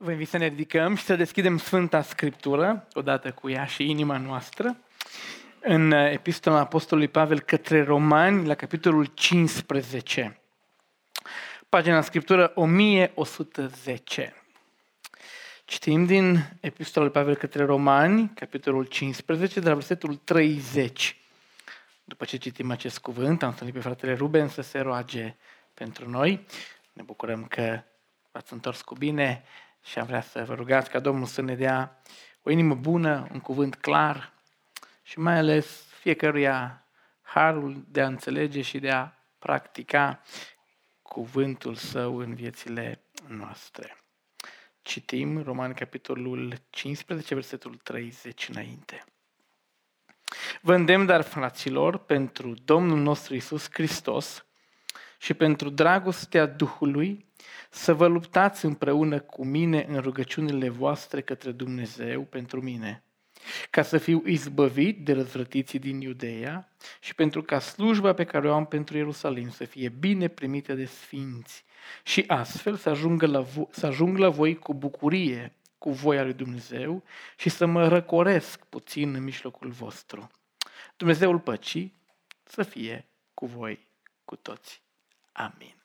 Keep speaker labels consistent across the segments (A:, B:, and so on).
A: Vă invit să ne ridicăm și să deschidem Sfânta Scriptură, odată cu ea și inima noastră, în Epistola Apostolului Pavel către Romani, la capitolul 15. Pagina Scriptură 1110. Citim din Epistola lui Pavel către Romani, capitolul 15, de la versetul 30. După ce citim acest cuvânt, am întâlnit pe fratele Ruben să se roage pentru noi. Ne bucurăm că v-ați întors cu bine și am vrea să vă rugați ca Domnul să ne dea o inimă bună, un cuvânt clar și mai ales fiecăruia harul de a înțelege și de a practica cuvântul său în viețile noastre. Citim Roman capitolul 15, versetul 30 înainte. Vă îndemn, dar, fraților, pentru Domnul nostru Isus Hristos și pentru dragostea Duhului, să vă luptați împreună cu mine în rugăciunile voastre către Dumnezeu pentru mine, ca să fiu izbăvit de răzvrătiții din Iudeea și pentru ca slujba pe care o am pentru Ierusalim să fie bine primită de sfinți și astfel să, ajungă la vo- să ajung la voi cu bucurie, cu voia lui Dumnezeu și să mă răcoresc puțin în mijlocul vostru. Dumnezeul păcii să fie cu voi, cu toți. Amin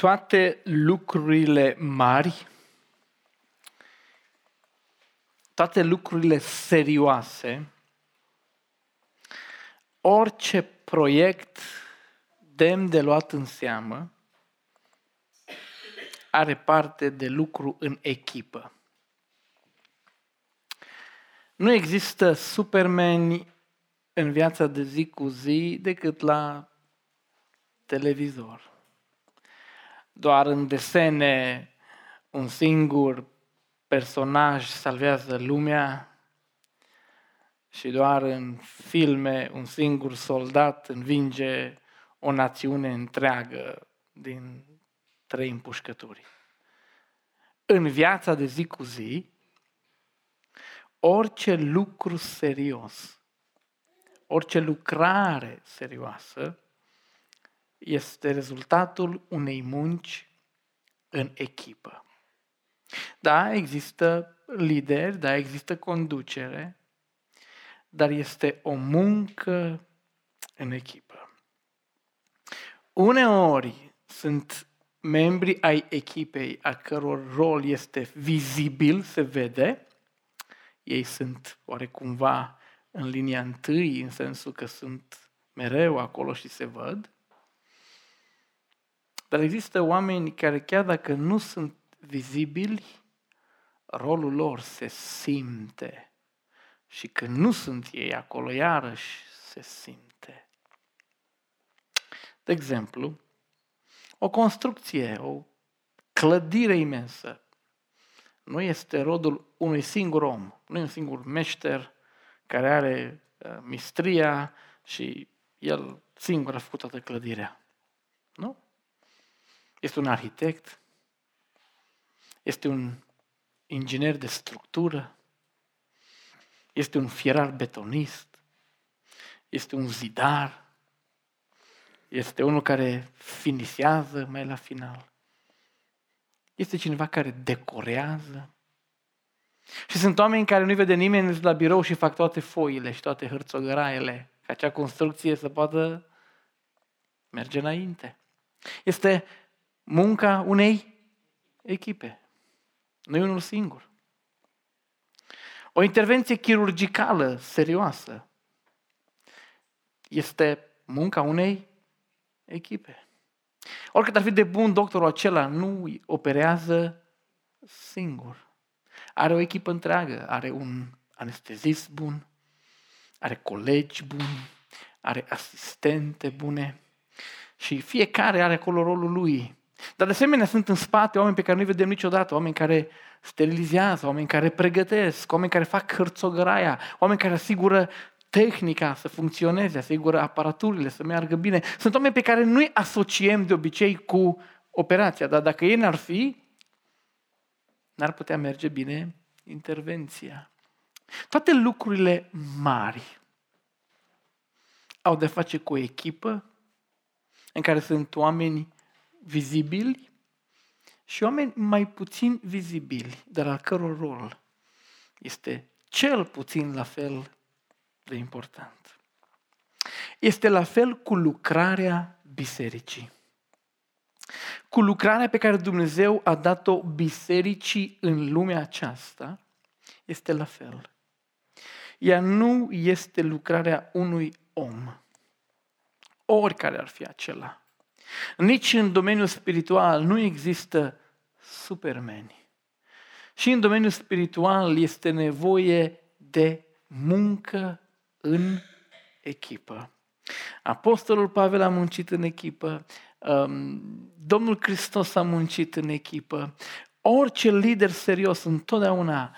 A: toate lucrurile mari, toate lucrurile serioase, orice proiect demn de luat în seamă, are parte de lucru în echipă. Nu există supermeni în viața de zi cu zi decât la televizor doar în desene un singur personaj salvează lumea și doar în filme un singur soldat învinge o națiune întreagă din trei împușcături. În viața de zi cu zi, orice lucru serios, orice lucrare serioasă, este rezultatul unei munci în echipă. Da, există lideri, da, există conducere, dar este o muncă în echipă. Uneori sunt membri ai echipei a căror rol este vizibil, se vede, ei sunt oarecumva în linia întâi, în sensul că sunt mereu acolo și se văd, dar există oameni care chiar dacă nu sunt vizibili, rolul lor se simte. Și când nu sunt ei acolo, iarăși se simte. De exemplu, o construcție, o clădire imensă, nu este rodul unui singur om, nu e un singur meșter care are uh, mistria și el singur a făcut toată clădirea. Nu? Este un arhitect, este un inginer de structură, este un fierar betonist, este un zidar, este unul care finisează mai la final. Este cineva care decorează. Și sunt oameni care nu-i vede nimeni la birou și fac toate foile și toate hârțogăraiele ca acea construcție să poată merge înainte. Este munca unei echipe. Nu e unul singur. O intervenție chirurgicală serioasă este munca unei echipe. Oricât ar fi de bun doctorul acela, nu operează singur. Are o echipă întreagă, are un anestezist bun, are colegi buni, are asistente bune și fiecare are acolo rolul lui. Dar de asemenea sunt în spate oameni pe care nu-i vedem niciodată, oameni care sterilizează, oameni care pregătesc, oameni care fac hârțogăraia, oameni care asigură tehnica să funcționeze, asigură aparaturile să meargă bine. Sunt oameni pe care nu-i asociem de obicei cu operația, dar dacă ei n-ar fi, n-ar putea merge bine intervenția. Toate lucrurile mari au de face cu o echipă în care sunt oameni vizibili și oameni mai puțin vizibili, dar al căror rol este cel puțin la fel de important. Este la fel cu lucrarea bisericii. Cu lucrarea pe care Dumnezeu a dat-o bisericii în lumea aceasta, este la fel. Ea nu este lucrarea unui om, oricare ar fi acela. Nici în domeniul spiritual nu există supermeni. Și în domeniul spiritual este nevoie de muncă în echipă. Apostolul Pavel a muncit în echipă, um, Domnul Hristos a muncit în echipă. Orice lider serios întotdeauna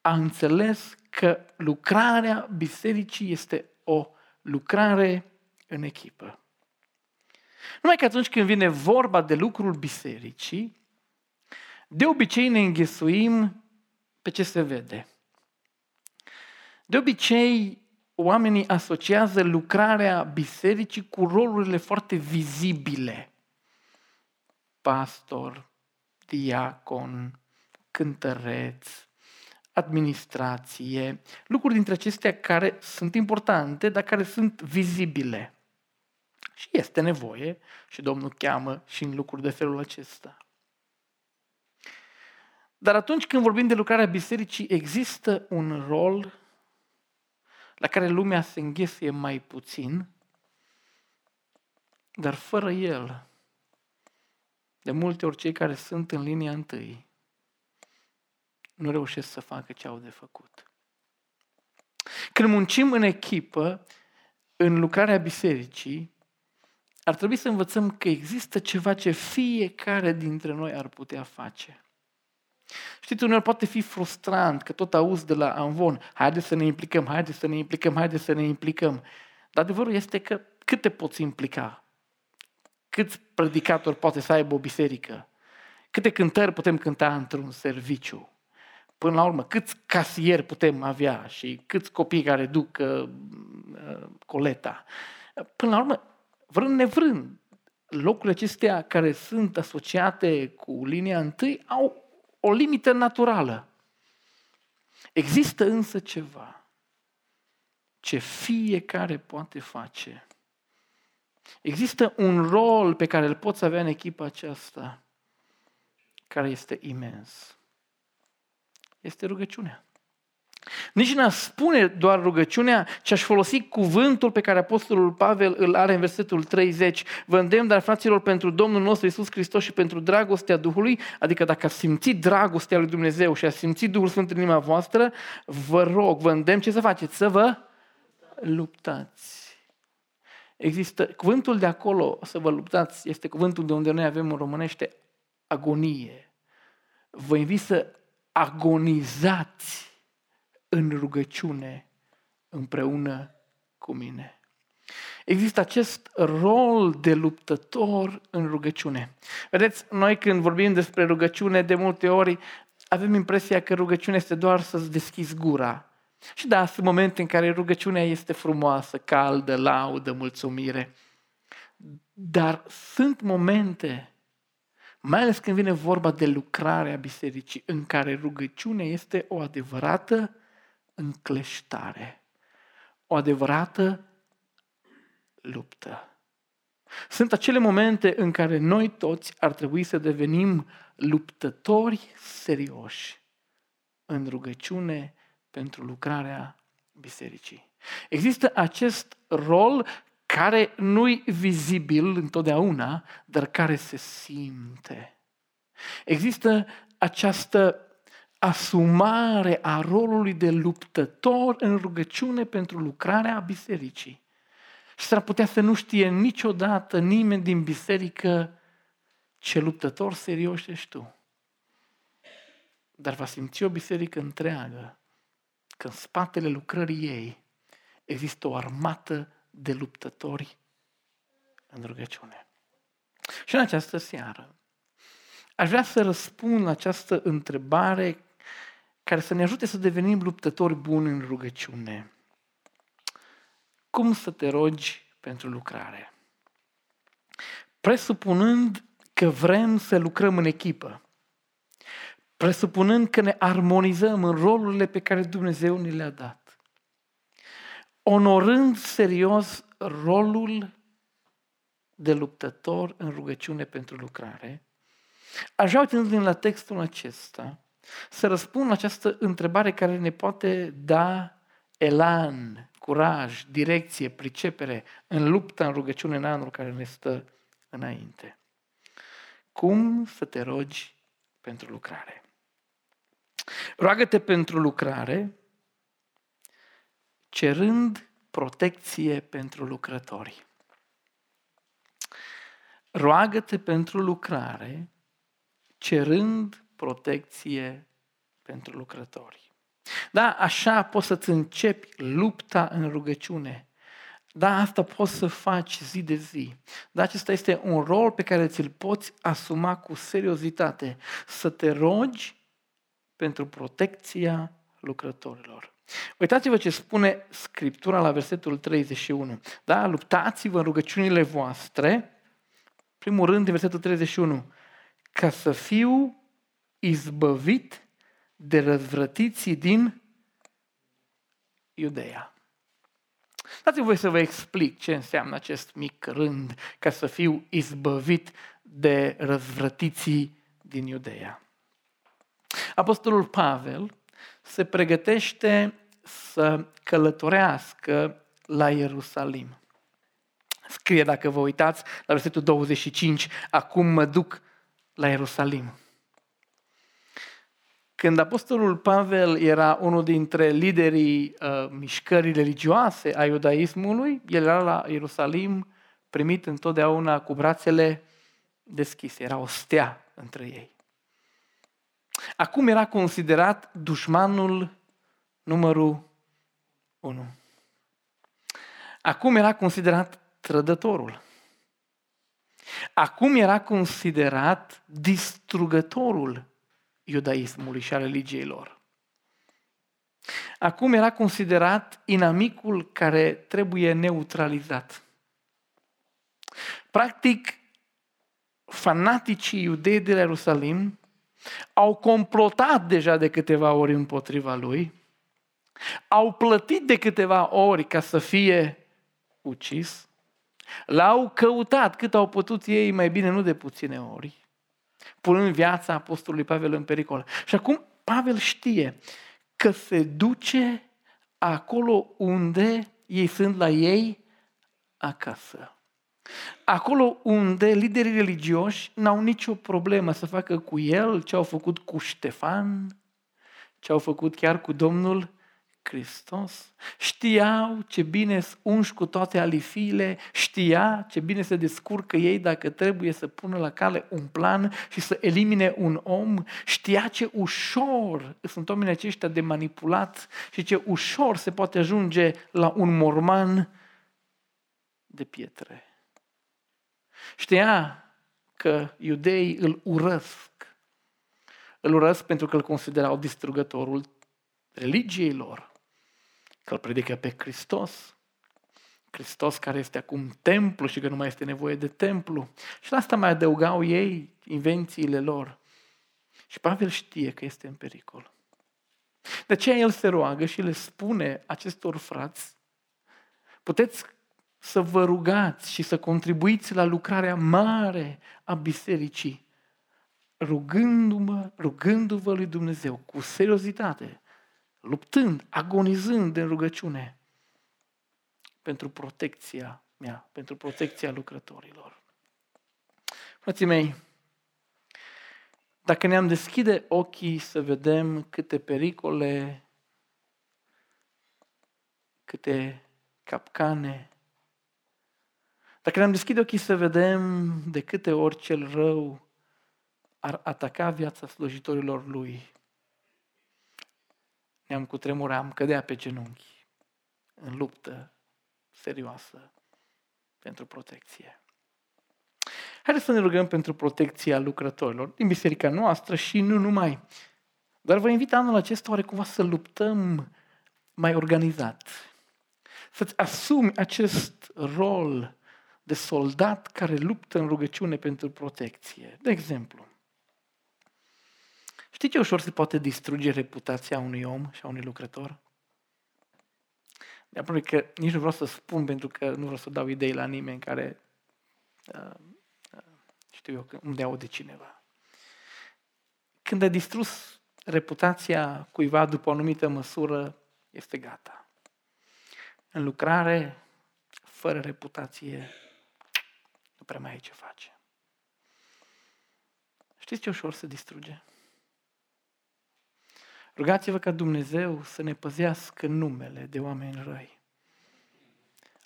A: a înțeles că lucrarea bisericii este o lucrare în echipă. Numai că atunci când vine vorba de lucrul bisericii, de obicei ne înghesuim pe ce se vede. De obicei, oamenii asociază lucrarea bisericii cu rolurile foarte vizibile. Pastor, diacon, cântăreț, administrație, lucruri dintre acestea care sunt importante, dar care sunt vizibile. Și este nevoie și Domnul cheamă și în lucruri de felul acesta. Dar atunci când vorbim de lucrarea bisericii, există un rol la care lumea se înghesuie mai puțin, dar fără el, de multe ori cei care sunt în linia întâi nu reușesc să facă ce au de făcut. Când muncim în echipă, în lucrarea bisericii, ar trebui să învățăm că există ceva ce fiecare dintre noi ar putea face. Știți, uneori poate fi frustrant că tot auzi de la Anvon, haide să ne implicăm, haide să ne implicăm, haide să ne implicăm. Dar adevărul este că cât te poți implica? Câți predicatori poate să aibă o biserică? Câte cântări putem cânta într-un serviciu? Până la urmă, câți casieri putem avea și câți copii care duc uh, uh, coleta? Până la urmă, vrând nevrând, locurile acestea care sunt asociate cu linia întâi au o limită naturală. Există însă ceva ce fiecare poate face. Există un rol pe care îl poți avea în echipa aceasta, care este imens. Este rugăciunea. Nici n-aș spune doar rugăciunea, ci aș folosi cuvântul pe care Apostolul Pavel îl are în versetul 30. Vă îndemn, dar fraților, pentru Domnul nostru Isus Hristos și pentru dragostea Duhului, adică dacă ați simțit dragostea lui Dumnezeu și ați simțit Duhul Sfânt în inima voastră, vă rog, vă îndemn ce să faceți? Să vă luptați. Există, cuvântul de acolo, să vă luptați, este cuvântul de unde noi avem în românește agonie. Vă invit să agonizați în rugăciune împreună cu mine. Există acest rol de luptător în rugăciune. Vedeți, noi când vorbim despre rugăciune, de multe ori avem impresia că rugăciunea este doar să-ți deschizi gura. Și da, sunt momente în care rugăciunea este frumoasă, caldă, laudă, mulțumire. Dar sunt momente, mai ales când vine vorba de lucrarea bisericii, în care rugăciunea este o adevărată încleștare, o adevărată luptă. Sunt acele momente în care noi toți ar trebui să devenim luptători serioși în rugăciune pentru lucrarea bisericii. Există acest rol care nu-i vizibil întotdeauna, dar care se simte. Există această asumare a rolului de luptător în rugăciune pentru lucrarea bisericii. Și s-ar putea să nu știe niciodată nimeni din biserică ce luptător serios ești tu. Dar va simți o biserică întreagă că în spatele lucrării ei există o armată de luptători în rugăciune. Și în această seară aș vrea să răspund la această întrebare care să ne ajute să devenim luptători buni în rugăciune. Cum să te rogi pentru lucrare? Presupunând că vrem să lucrăm în echipă. presupunând că ne armonizăm în rolurile pe care Dumnezeu ni le-a dat, onorând serios rolul de luptător în rugăciune pentru lucrare, aș vrea, uitându la textul acesta, să răspund la această întrebare care ne poate da elan, curaj, direcție, pricepere în lupta, în rugăciune în anul care ne stă înainte. Cum să te rogi pentru lucrare? Roagă-te pentru lucrare, cerând protecție pentru lucrători. Roagă-te pentru lucrare, cerând protecție pentru lucrători. Da, așa poți să-ți începi lupta în rugăciune. Da, asta poți să faci zi de zi. Da, acesta este un rol pe care ți-l poți asuma cu seriozitate. Să te rogi pentru protecția lucrătorilor. Uitați-vă ce spune Scriptura la versetul 31. Da, luptați-vă în rugăciunile voastre, primul rând, din versetul 31, ca să fiu izbăvit de răzvrătiții din Iudeea. Dați-mi voi să vă explic ce înseamnă acest mic rând ca să fiu izbăvit de răzvrătiții din Iudeea. Apostolul Pavel se pregătește să călătorească la Ierusalim. Scrie, dacă vă uitați, la versetul 25, acum mă duc la Ierusalim. Când Apostolul Pavel era unul dintre liderii uh, mișcării religioase a iudaismului, el era la Ierusalim primit întotdeauna cu brațele deschise. Era o stea între ei. Acum era considerat dușmanul numărul 1. Acum era considerat trădătorul. Acum era considerat distrugătorul iudaismului și a religiei lor. Acum era considerat inamicul care trebuie neutralizat. Practic, fanaticii iudei de la Ierusalim au complotat deja de câteva ori împotriva lui, au plătit de câteva ori ca să fie ucis, l-au căutat cât au putut ei, mai bine nu de puține ori, punând viața apostolului Pavel în pericol. Și acum Pavel știe că se duce acolo unde ei sunt la ei acasă. Acolo unde liderii religioși n-au nicio problemă să facă cu el ce au făcut cu Ștefan, ce au făcut chiar cu Domnul Hristos. Știau ce bine unși cu toate alifiile, știa ce bine se descurcă ei dacă trebuie să pună la cale un plan și să elimine un om, știa ce ușor sunt oamenii aceștia de manipulat și ce ușor se poate ajunge la un morman de pietre. Știa că iudeii îl urăsc. Îl urăsc pentru că îl considerau distrugătorul religiei lor, că îl predică pe Hristos, Hristos care este acum templu și că nu mai este nevoie de templu. Și la asta mai adăugau ei invențiile lor. Și Pavel știe că este în pericol. De aceea el se roagă și le spune acestor frați, puteți să vă rugați și să contribuiți la lucrarea mare a bisericii, rugându-mă, rugându-vă lui Dumnezeu cu seriozitate, luptând, agonizând în rugăciune pentru protecția mea, pentru protecția lucrătorilor. Frații mei, dacă ne-am deschide ochii să vedem câte pericole, câte capcane, dacă ne-am deschide ochii să vedem de câte ori cel rău ar ataca viața slujitorilor lui, ne-am cutremura, am cădea pe genunchi în luptă serioasă pentru protecție. Haideți să ne rugăm pentru protecția lucrătorilor din biserica noastră și nu numai. Dar vă invit anul acesta oare cumva să luptăm mai organizat. Să-ți asumi acest rol de soldat care luptă în rugăciune pentru protecție. De exemplu, Știi ce ușor se poate distruge reputația unui om și a unui lucrător? De aproape că nici nu vreau să spun pentru că nu vreau să dau idei la nimeni care uh, uh, știu eu, unde aude cineva. Când ai distrus reputația cuiva după o anumită măsură, este gata. În lucrare, fără reputație, nu prea mai ai ce face. Știți ce ușor se distruge? Rugați-vă ca Dumnezeu să ne păzească numele de oameni răi.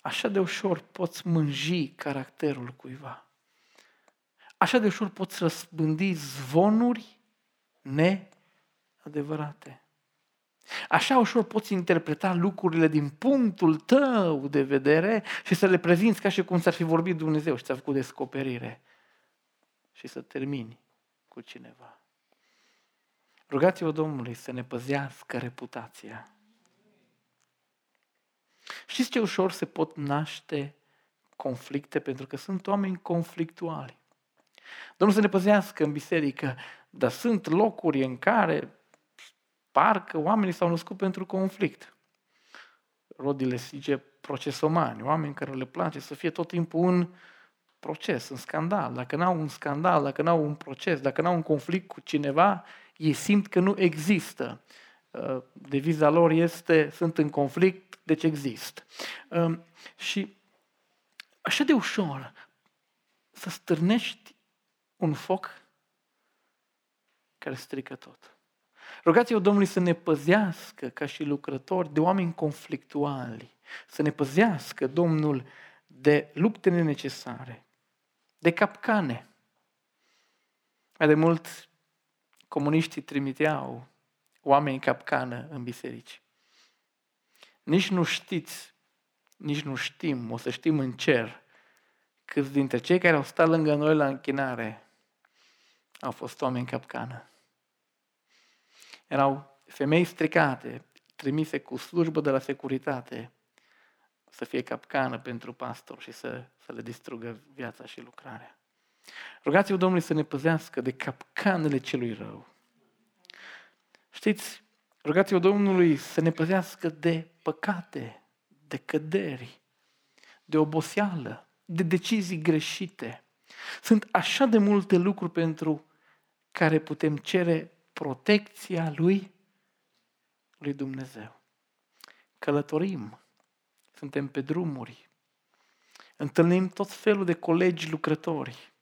A: Așa de ușor poți mânji caracterul cuiva. Așa de ușor poți răspândi zvonuri neadevărate. Așa ușor poți interpreta lucrurile din punctul tău de vedere și să le prezinți ca și cum ți-ar fi vorbit Dumnezeu și ți-a făcut descoperire. Și să termini cu cineva. Rugați-vă Domnului să ne păzească reputația. Știți ce ușor se pot naște conflicte? Pentru că sunt oameni conflictuali. Domnul să ne păzească în biserică, dar sunt locuri în care parcă oamenii s-au născut pentru conflict. Rodile zice procesomani, oameni care le place să fie tot timpul un proces, un scandal. Dacă n-au un scandal, dacă n-au un proces, dacă n-au un conflict cu cineva, ei simt că nu există. Uh, deviza lor este, sunt în conflict, deci există. Um, și așa de ușor să stârnești un foc care strică tot. Rugați-vă Domnului să ne păzească ca și lucrători de oameni conflictuali, să ne păzească Domnul de lupte necesare, de capcane. Mai de mult comuniștii trimiteau oameni capcană în biserici. Nici nu știți, nici nu știm, o să știm în cer, câți dintre cei care au stat lângă noi la închinare au fost oameni capcană. Erau femei stricate, trimise cu slujbă de la securitate, să fie capcană pentru pastor și să, să le distrugă viața și lucrarea. Rugați-vă Domnului să ne păzească de capcanele celui rău. Știți, rugați-vă Domnului să ne păzească de păcate, de căderi, de oboseală, de decizii greșite. Sunt așa de multe lucruri pentru care putem cere protecția lui, lui Dumnezeu. Călătorim, suntem pe drumuri, întâlnim tot felul de colegi lucrători,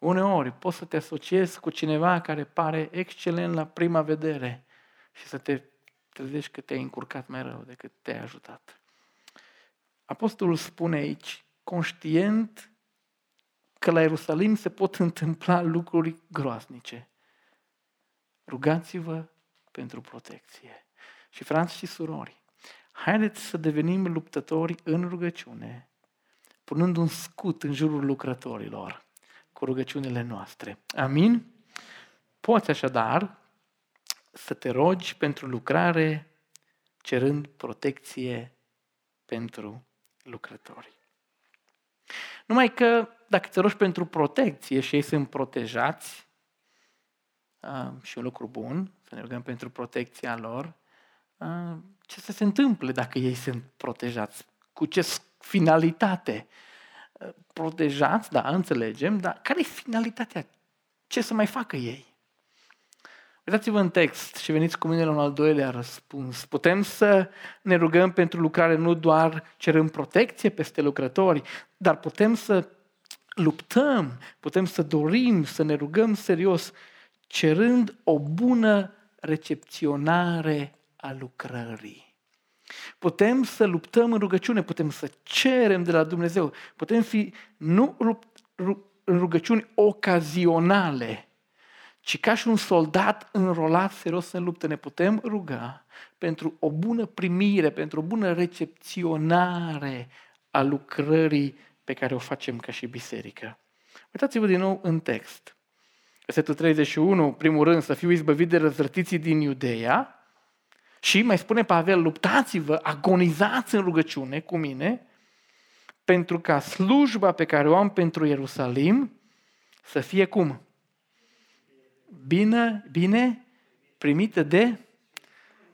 A: Uneori poți să te asociezi cu cineva care pare excelent la prima vedere și să te trezești că te-ai încurcat mai rău decât te-ai ajutat. Apostolul spune aici, conștient că la Ierusalim se pot întâmpla lucruri groaznice. Rugați-vă pentru protecție. Și frați și surori, haideți să devenim luptători în rugăciune, punând un scut în jurul lucrătorilor cu rugăciunile noastre. Amin? Poți așadar să te rogi pentru lucrare, cerând protecție pentru lucrători. Numai că dacă te rogi pentru protecție și ei sunt protejați, și un lucru bun, să ne rugăm pentru protecția lor, ce să se întâmple dacă ei sunt protejați? Cu ce finalitate? Protejați, da, înțelegem, dar care e finalitatea? Ce să mai facă ei? Uitați-vă în text și veniți cu mine la un al doilea răspuns. Putem să ne rugăm pentru lucrare nu doar cerând protecție peste lucrători, dar putem să luptăm, putem să dorim, să ne rugăm serios, cerând o bună recepționare a lucrării. Putem să luptăm în rugăciune, putem să cerem de la Dumnezeu, putem fi nu în rugăciuni ocazionale, ci ca și un soldat înrolat serios în luptă ne putem ruga pentru o bună primire, pentru o bună recepționare a lucrării pe care o facem ca și biserică. Uitați-vă din nou în text. Versetul 31, primul rând, să fiu izbăvit de răzrătiții din Iudeea, și mai spune Pavel, luptați-vă, agonizați în rugăciune cu mine, pentru ca slujba pe care o am pentru Ierusalim să fie cum? bine, bine primită de...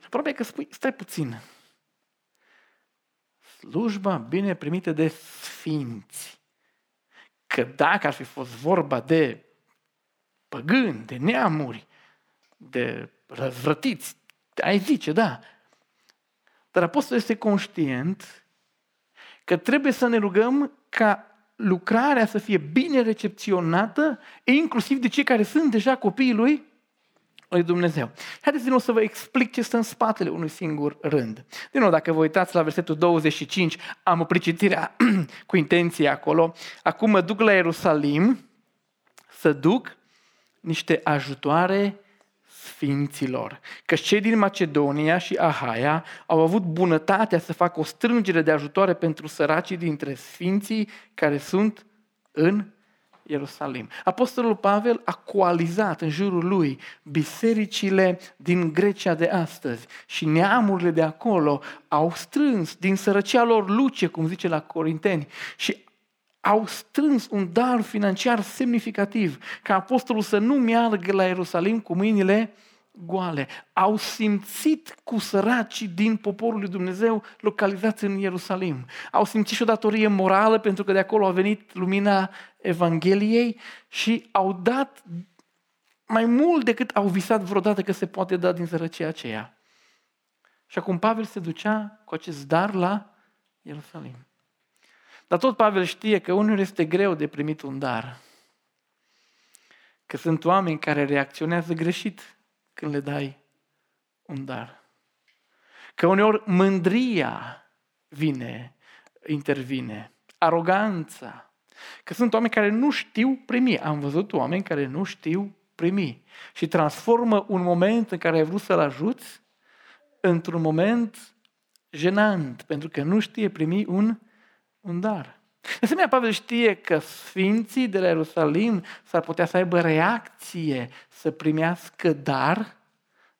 A: Aproape că spui, stai puțin. Slujba bine primită de sfinți. Că dacă ar fi fost vorba de păgâni, de neamuri, de răzvrătiți, ai zice, da. Dar apostolul este conștient că trebuie să ne rugăm ca lucrarea să fie bine recepționată, inclusiv de cei care sunt deja copiii lui, lui Dumnezeu. Haideți din nou să vă explic ce stă în spatele unui singur rând. Din nou, dacă vă uitați la versetul 25, am oprit citirea cu intenție acolo. Acum mă duc la Ierusalim să duc niște ajutoare sfinților. Că cei din Macedonia și Ahaia au avut bunătatea să facă o strângere de ajutoare pentru săracii dintre sfinții care sunt în Ierusalim. Apostolul Pavel a coalizat în jurul lui bisericile din Grecia de astăzi și neamurile de acolo au strâns din sărăcia lor luce, cum zice la Corinteni, și au strâns un dar financiar semnificativ ca apostolul să nu meargă la Ierusalim cu mâinile goale. Au simțit cu săracii din poporul lui Dumnezeu localizați în Ierusalim. Au simțit și o datorie morală pentru că de acolo a venit lumina Evangheliei și au dat mai mult decât au visat vreodată că se poate da din sărăcia aceea. Și acum Pavel se ducea cu acest dar la Ierusalim. Dar tot Pavel știe că uneori este greu de primit un dar. Că sunt oameni care reacționează greșit când le dai un dar. Că uneori mândria vine, intervine, aroganța. Că sunt oameni care nu știu primi. Am văzut oameni care nu știu primi. Și transformă un moment în care ai vrut să-l ajuți într-un moment jenant, pentru că nu știe primi un, un dar. De asemenea, Pavel știe că sfinții de la Ierusalim s-ar putea să aibă reacție să primească dar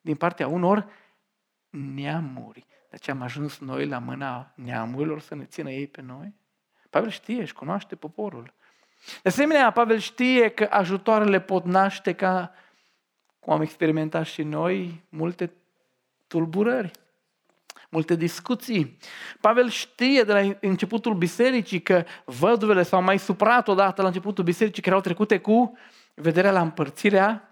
A: din partea unor neamuri. De aceea am ajuns noi la mâna neamurilor să ne țină ei pe noi. Pavel știe, și cunoaște poporul. De asemenea, Pavel știe că ajutoarele pot naște ca, cum am experimentat și noi, multe tulburări multe discuții. Pavel știe de la începutul bisericii că văduvele s-au mai suprat odată la începutul bisericii care au trecute cu vederea la împărțirea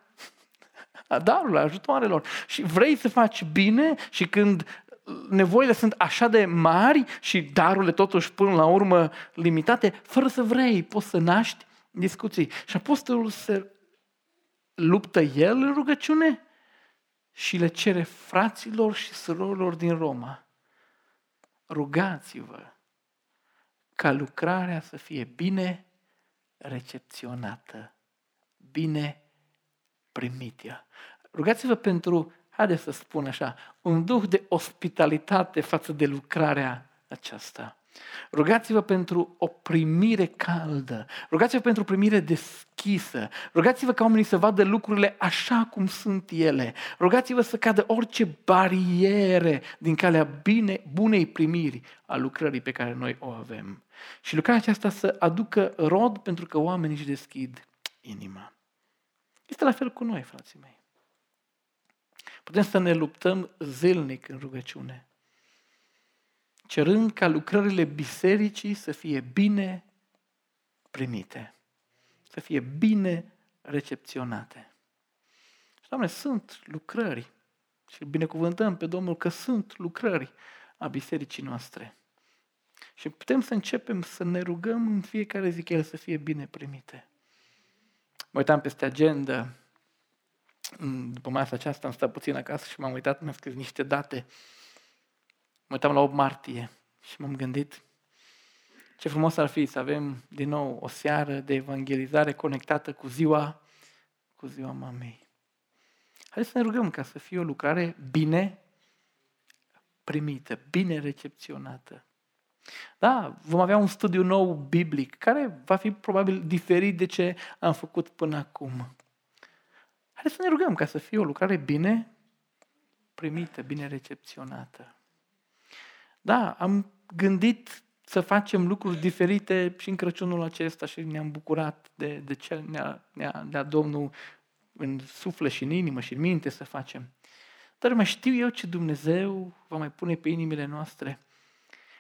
A: a darurilor, ajutoarelor. Și vrei să faci bine și când nevoile sunt așa de mari și darurile totuși până la urmă limitate, fără să vrei, poți să naști discuții. Și apostolul se luptă el în rugăciune și le cere fraților și surorilor din Roma, rugați-vă ca lucrarea să fie bine recepționată, bine primită. Rugați-vă pentru, haideți să spun așa, un duh de ospitalitate față de lucrarea aceasta. Rugați-vă pentru o primire caldă. Rugați-vă pentru o primire deschisă. Rugați-vă ca oamenii să vadă lucrurile așa cum sunt ele. Rugați-vă să cadă orice bariere din calea bine, bunei primiri a lucrării pe care noi o avem. Și lucrarea aceasta să aducă rod pentru că oamenii își deschid inima. Este la fel cu noi, frații mei. Putem să ne luptăm zilnic în rugăciune cerând ca lucrările bisericii să fie bine primite, să fie bine recepționate. Și, Doamne, sunt lucrări și îl binecuvântăm pe Domnul că sunt lucrări a bisericii noastre. Și putem să începem să ne rugăm în fiecare zi că ele să fie bine primite. Mă uitam peste agenda, după masa aceasta am stat puțin acasă și m-am uitat, mi-am scris niște date Mă uitam la 8 martie și m-am gândit ce frumos ar fi să avem din nou o seară de evangelizare conectată cu ziua, cu ziua mamei. Haideți să ne rugăm ca să fie o lucrare bine primită, bine recepționată. Da, vom avea un studiu nou biblic, care va fi probabil diferit de ce am făcut până acum. Haideți să ne rugăm ca să fie o lucrare bine primită, bine recepționată. Da, am gândit să facem lucruri diferite și în Crăciunul acesta și ne-am bucurat de, de ce ne-a, ne-a, ne-a Domnul în suflet și în inimă și în minte să facem. Dar mai știu eu ce Dumnezeu va mai pune pe inimile noastre.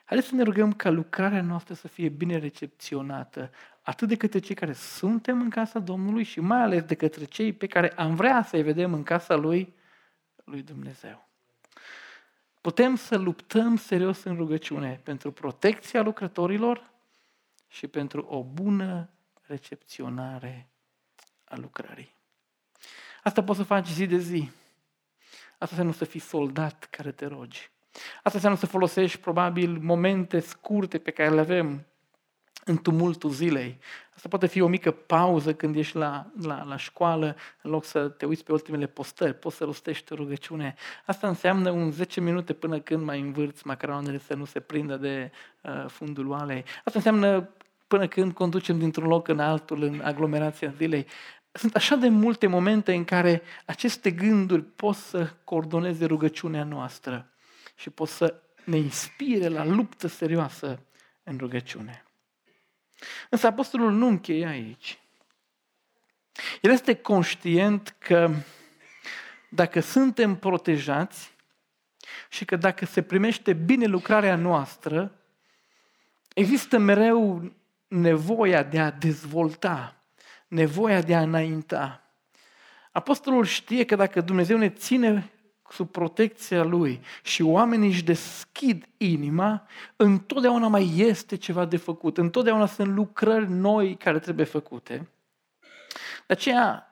A: Haideți să ne rugăm ca lucrarea noastră să fie bine recepționată, atât de către cei care suntem în casa Domnului și mai ales de către cei pe care am vrea să-i vedem în casa lui, lui Dumnezeu. Putem să luptăm serios în rugăciune pentru protecția lucrătorilor și pentru o bună recepționare a lucrării. Asta poți să faci zi de zi. Asta înseamnă să fii soldat care te rogi. Asta înseamnă să folosești probabil momente scurte pe care le avem în tumultul zilei. Asta poate fi o mică pauză când ești la, la, la școală, în loc să te uiți pe ultimele postări, poți să rostești o rugăciune. Asta înseamnă un 10 minute până când mai învârți macaronele să nu se prindă de uh, fundul oalei. Asta înseamnă până când conducem dintr-un loc în altul, în aglomerația zilei. Sunt așa de multe momente în care aceste gânduri pot să coordoneze rugăciunea noastră și pot să ne inspire la luptă serioasă în rugăciune. Însă apostolul nu încheie aici. El este conștient că dacă suntem protejați și că dacă se primește bine lucrarea noastră, există mereu nevoia de a dezvolta, nevoia de a înainta. Apostolul știe că dacă Dumnezeu ne ține sub protecția Lui și oamenii își deschid inima, întotdeauna mai este ceva de făcut. Întotdeauna sunt lucrări noi care trebuie făcute. De aceea,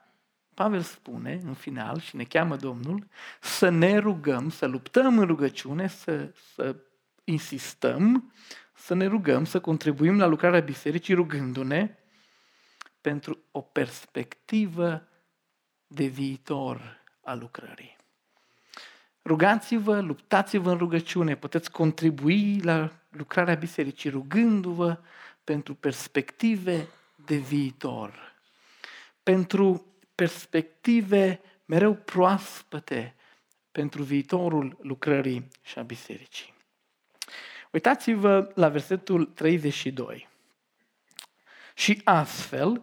A: Pavel spune în final și ne cheamă Domnul să ne rugăm, să luptăm în rugăciune, să, să insistăm, să ne rugăm, să contribuim la lucrarea bisericii rugându-ne pentru o perspectivă de viitor a lucrării. Rugați-vă, luptați-vă în rugăciune, puteți contribui la lucrarea bisericii rugându-vă pentru perspective de viitor, pentru perspective mereu proaspăte pentru viitorul lucrării și a bisericii. Uitați-vă la versetul 32. Și astfel,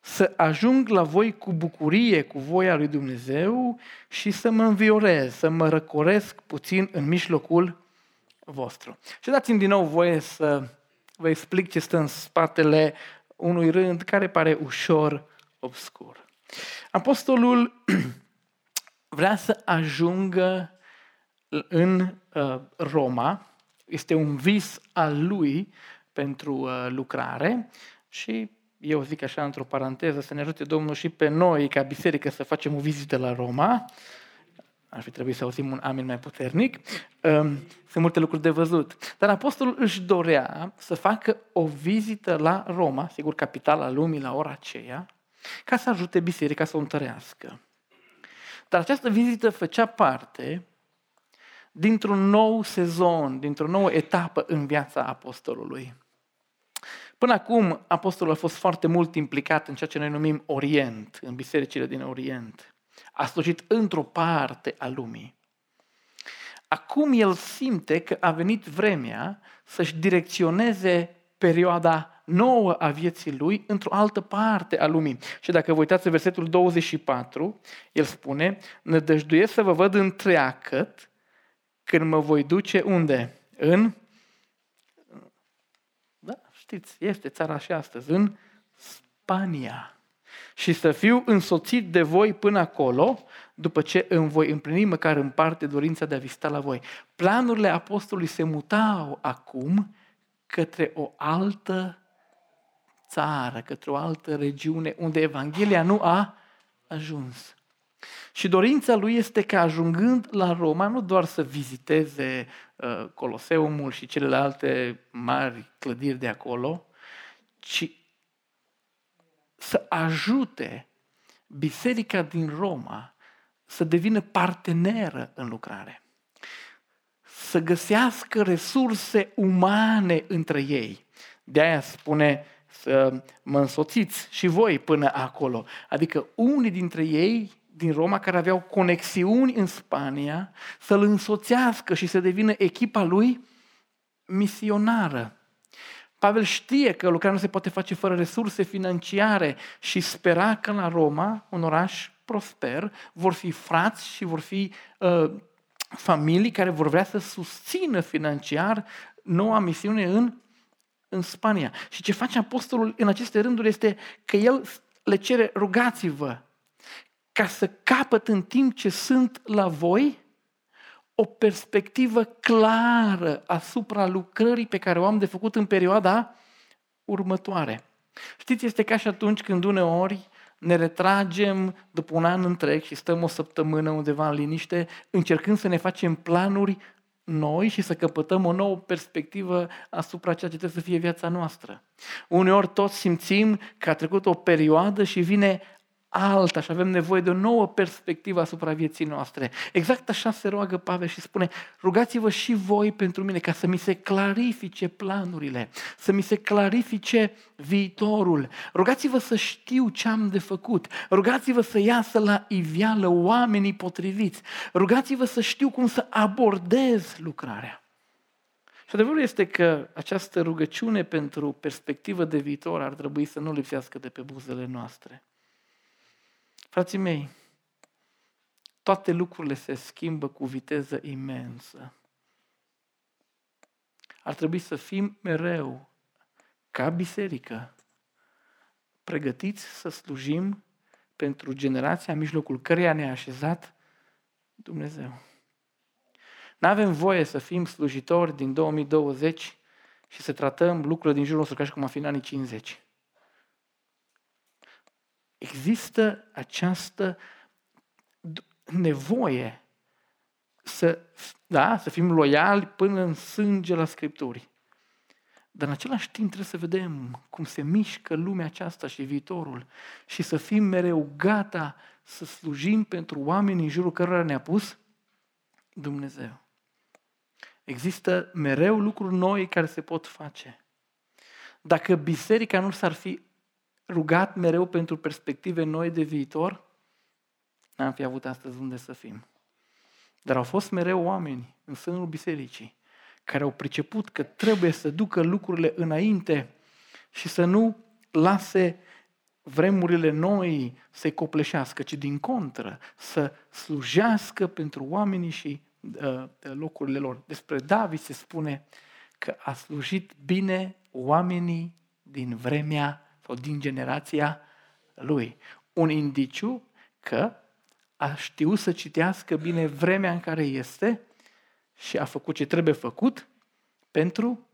A: să ajung la voi cu bucurie, cu voia lui Dumnezeu și să mă înviorez, să mă răcoresc puțin în mijlocul vostru. Și dați-mi din nou voie să vă explic ce stă în spatele unui rând care pare ușor obscur. Apostolul vrea să ajungă în uh, Roma, este un vis al lui pentru uh, lucrare și eu zic așa într-o paranteză, să ne ajute Domnul și pe noi, ca biserică, să facem o vizită la Roma. Ar fi trebuit să auzim un amin mai puternic. Um, sunt multe lucruri de văzut. Dar apostolul își dorea să facă o vizită la Roma, sigur capitala lumii la ora aceea, ca să ajute biserica să o întărească. Dar această vizită făcea parte dintr-un nou sezon, dintr-o nouă etapă în viața apostolului. Până acum, apostolul a fost foarte mult implicat în ceea ce noi numim Orient, în bisericile din Orient. A slujit într-o parte a lumii. Acum el simte că a venit vremea să-și direcționeze perioada nouă a vieții lui într-o altă parte a lumii. Și dacă vă uitați în versetul 24, el spune, nădăjduiesc să vă văd întreagăt când mă voi duce unde? În Știți, este țara și astăzi, în Spania. Și să fiu însoțit de voi până acolo, după ce îmi voi împlini măcar în parte dorința de a vizita la voi. Planurile apostolului se mutau acum către o altă țară, către o altă regiune unde Evanghelia nu a ajuns. Și dorința lui este ca ajungând la Roma nu doar să viziteze uh, Coloseumul și celelalte mari clădiri de acolo, ci să ajute biserica din Roma să devină parteneră în lucrare. Să găsească resurse umane între ei. De aia spune să mă însoțiți și voi până acolo. Adică unii dintre ei din Roma care aveau conexiuni în Spania să-l însoțească și să devină echipa lui misionară. Pavel știe că lucrarea nu se poate face fără resurse financiare și spera că la Roma, un oraș prosper, vor fi frați și vor fi uh, familii care vor vrea să susțină financiar noua misiune în, în Spania. Și ce face apostolul în aceste rânduri este că el le cere, rugați-vă, ca să capăt în timp ce sunt la voi o perspectivă clară asupra lucrării pe care o am de făcut în perioada următoare. Știți, este ca și atunci când uneori ne retragem după un an întreg și stăm o săptămână undeva în liniște, încercând să ne facem planuri noi și să căpătăm o nouă perspectivă asupra ceea ce trebuie să fie viața noastră. Uneori toți simțim că a trecut o perioadă și vine alta și avem nevoie de o nouă perspectivă asupra vieții noastre. Exact așa se roagă Pavel și spune, rugați-vă și voi pentru mine ca să mi se clarifice planurile, să mi se clarifice viitorul. Rugați-vă să știu ce am de făcut. Rugați-vă să iasă la iveală oamenii potriviți. Rugați-vă să știu cum să abordez lucrarea. Și adevărul este că această rugăciune pentru perspectivă de viitor ar trebui să nu lipsească de pe buzele noastre. Frații mei, toate lucrurile se schimbă cu viteză imensă. Ar trebui să fim mereu, ca biserică, pregătiți să slujim pentru generația în mijlocul căreia ne-a așezat Dumnezeu. Nu avem voie să fim slujitori din 2020 și să tratăm lucrurile din jurul nostru ca și cum a fi în anii 50. Există această nevoie să, da, să fim loiali până în sânge la Scripturi. Dar în același timp trebuie să vedem cum se mișcă lumea aceasta și viitorul și să fim mereu gata să slujim pentru oamenii în jurul cărora ne-a pus Dumnezeu. Există mereu lucruri noi care se pot face. Dacă biserica nu s-ar fi rugat mereu pentru perspective noi de viitor, n-am fi avut astăzi unde să fim. Dar au fost mereu oameni în sânul bisericii care au priceput că trebuie să ducă lucrurile înainte și să nu lase vremurile noi să-i copleșească, ci din contră să slujească pentru oamenii și uh, locurile lor. Despre David se spune că a slujit bine oamenii din vremea sau din generația lui. Un indiciu că a știut să citească bine vremea în care este și a făcut ce trebuie făcut pentru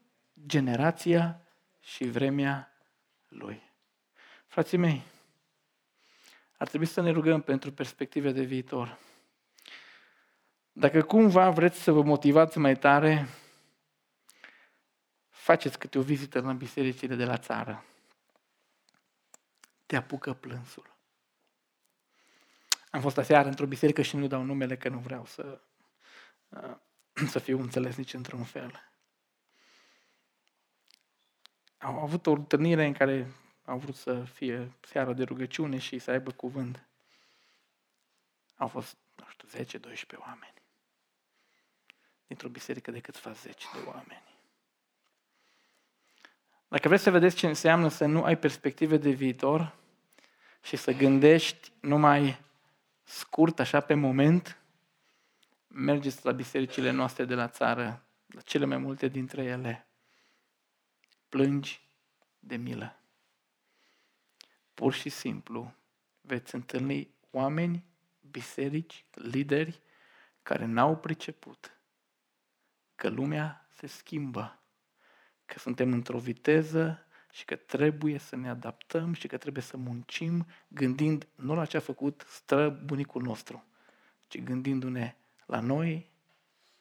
A: generația și vremea lui. Frații mei, ar trebui să ne rugăm pentru perspective de viitor. Dacă cumva vreți să vă motivați mai tare, faceți câte o vizită la bisericile de la țară te apucă plânsul. Am fost aseară într-o biserică și nu dau numele că nu vreau să, uh, să fiu înțeles nici într-un fel. Au avut o întâlnire în care au vrut să fie seara de rugăciune și să aibă cuvânt. Au fost, nu știu, 10-12 oameni. Dintr-o biserică de câțiva zeci de oameni. Dacă vreți să vedeți ce înseamnă să nu ai perspective de viitor și să gândești numai scurt, așa pe moment, mergeți la bisericile noastre de la țară, la cele mai multe dintre ele. Plângi de milă. Pur și simplu veți întâlni oameni, biserici, lideri care n-au priceput că lumea se schimbă că suntem într-o viteză și că trebuie să ne adaptăm și că trebuie să muncim gândind nu la ce a făcut străbunicul nostru, ci gândindu-ne la noi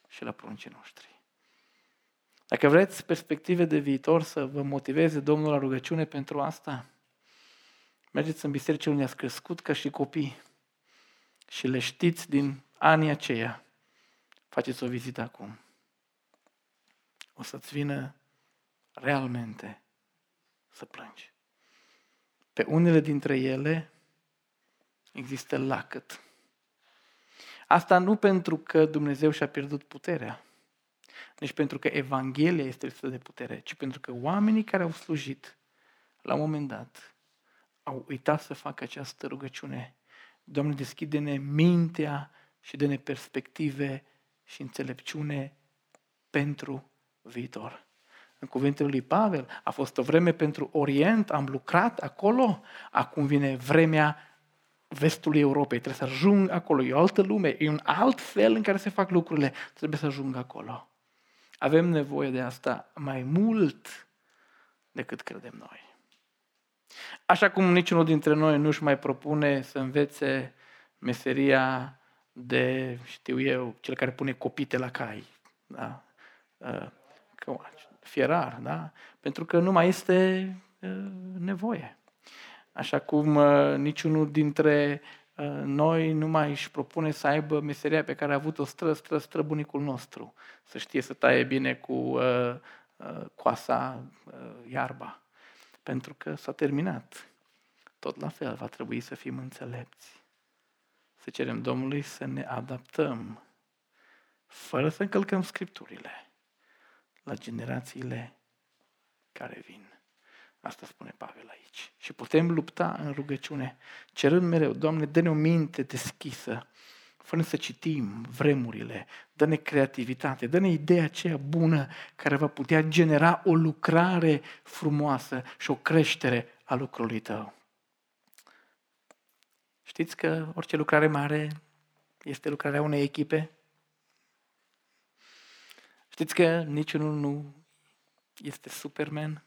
A: și la pruncii noștri. Dacă vreți perspective de viitor să vă motiveze Domnul la rugăciune pentru asta, mergeți în biserică unde ați crescut ca și copii și le știți din anii aceia. Faceți o vizită acum. O să-ți vină realmente să plângi. Pe unele dintre ele există lacăt. Asta nu pentru că Dumnezeu și-a pierdut puterea, Deci pentru că Evanghelia este lipsă de putere, ci pentru că oamenii care au slujit, la un moment dat, au uitat să facă această rugăciune. Doamne, deschide-ne mintea și dă-ne perspective și înțelepciune pentru viitor. În cuvintele lui Pavel, a fost o vreme pentru Orient, am lucrat acolo, acum vine vremea vestului Europei, trebuie să ajung acolo, e o altă lume, e un alt fel în care se fac lucrurile, trebuie să ajung acolo. Avem nevoie de asta mai mult decât credem noi. Așa cum niciunul dintre noi nu-și mai propune să învețe meseria de, știu eu, cel care pune copite la cai. Da? Uh, fierar, da? Pentru că nu mai este uh, nevoie. Așa cum uh, niciunul dintre noi nu mai își propune să aibă meseria pe care a avut-o stră, stră, stră bunicul nostru. Să știe să taie bine cu uh, uh, coasa uh, iarba. Pentru că s-a terminat. Tot la fel, va trebui să fim înțelepți. Să cerem Domnului să ne adaptăm, fără să încălcăm Scripturile, la generațiile care vin. Asta spune Pavel aici. Și putem lupta în rugăciune, cerând mereu, Doamne, dă-ne o minte deschisă, fără să citim vremurile, dă-ne creativitate, dă-ne ideea aceea bună care va putea genera o lucrare frumoasă și o creștere a lucrului tău. Știți că orice lucrare mare este lucrarea unei echipe? Știți că niciunul nu este Superman?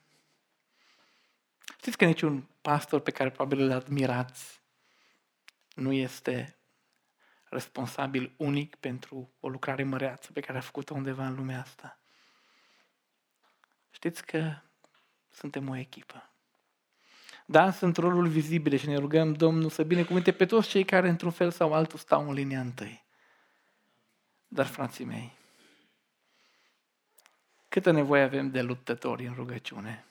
A: Știți că niciun pastor pe care probabil îl admirați nu este responsabil unic pentru o lucrare măreață pe care a făcut-o undeva în lumea asta. Știți că suntem o echipă. Da, sunt rolul vizibile și ne rugăm Domnul să binecuvinte pe toți cei care într-un fel sau altul stau în linia întâi. Dar, frații mei, câtă nevoie avem de luptători în rugăciune?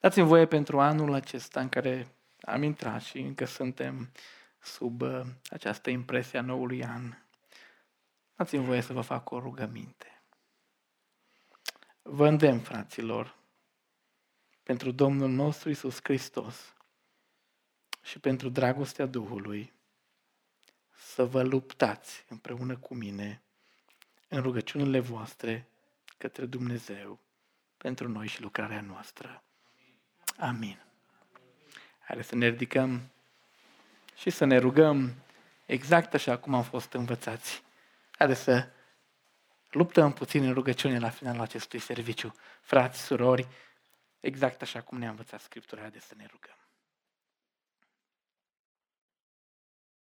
A: Dați-mi voie pentru anul acesta în care am intrat și încă suntem sub uh, această impresie a noului an. Dați-mi voie să vă fac o rugăminte. Vă îndemn, fraților, pentru Domnul nostru Isus Hristos și pentru dragostea Duhului, să vă luptați împreună cu mine în rugăciunile voastre către Dumnezeu pentru noi și lucrarea noastră. Amin. Haideți să ne ridicăm și să ne rugăm exact așa cum am fost învățați. Haideți să luptăm puțin în rugăciune la finalul acestui serviciu. Frați, surori, exact așa cum ne-a învățat Scriptura, haideți să ne rugăm.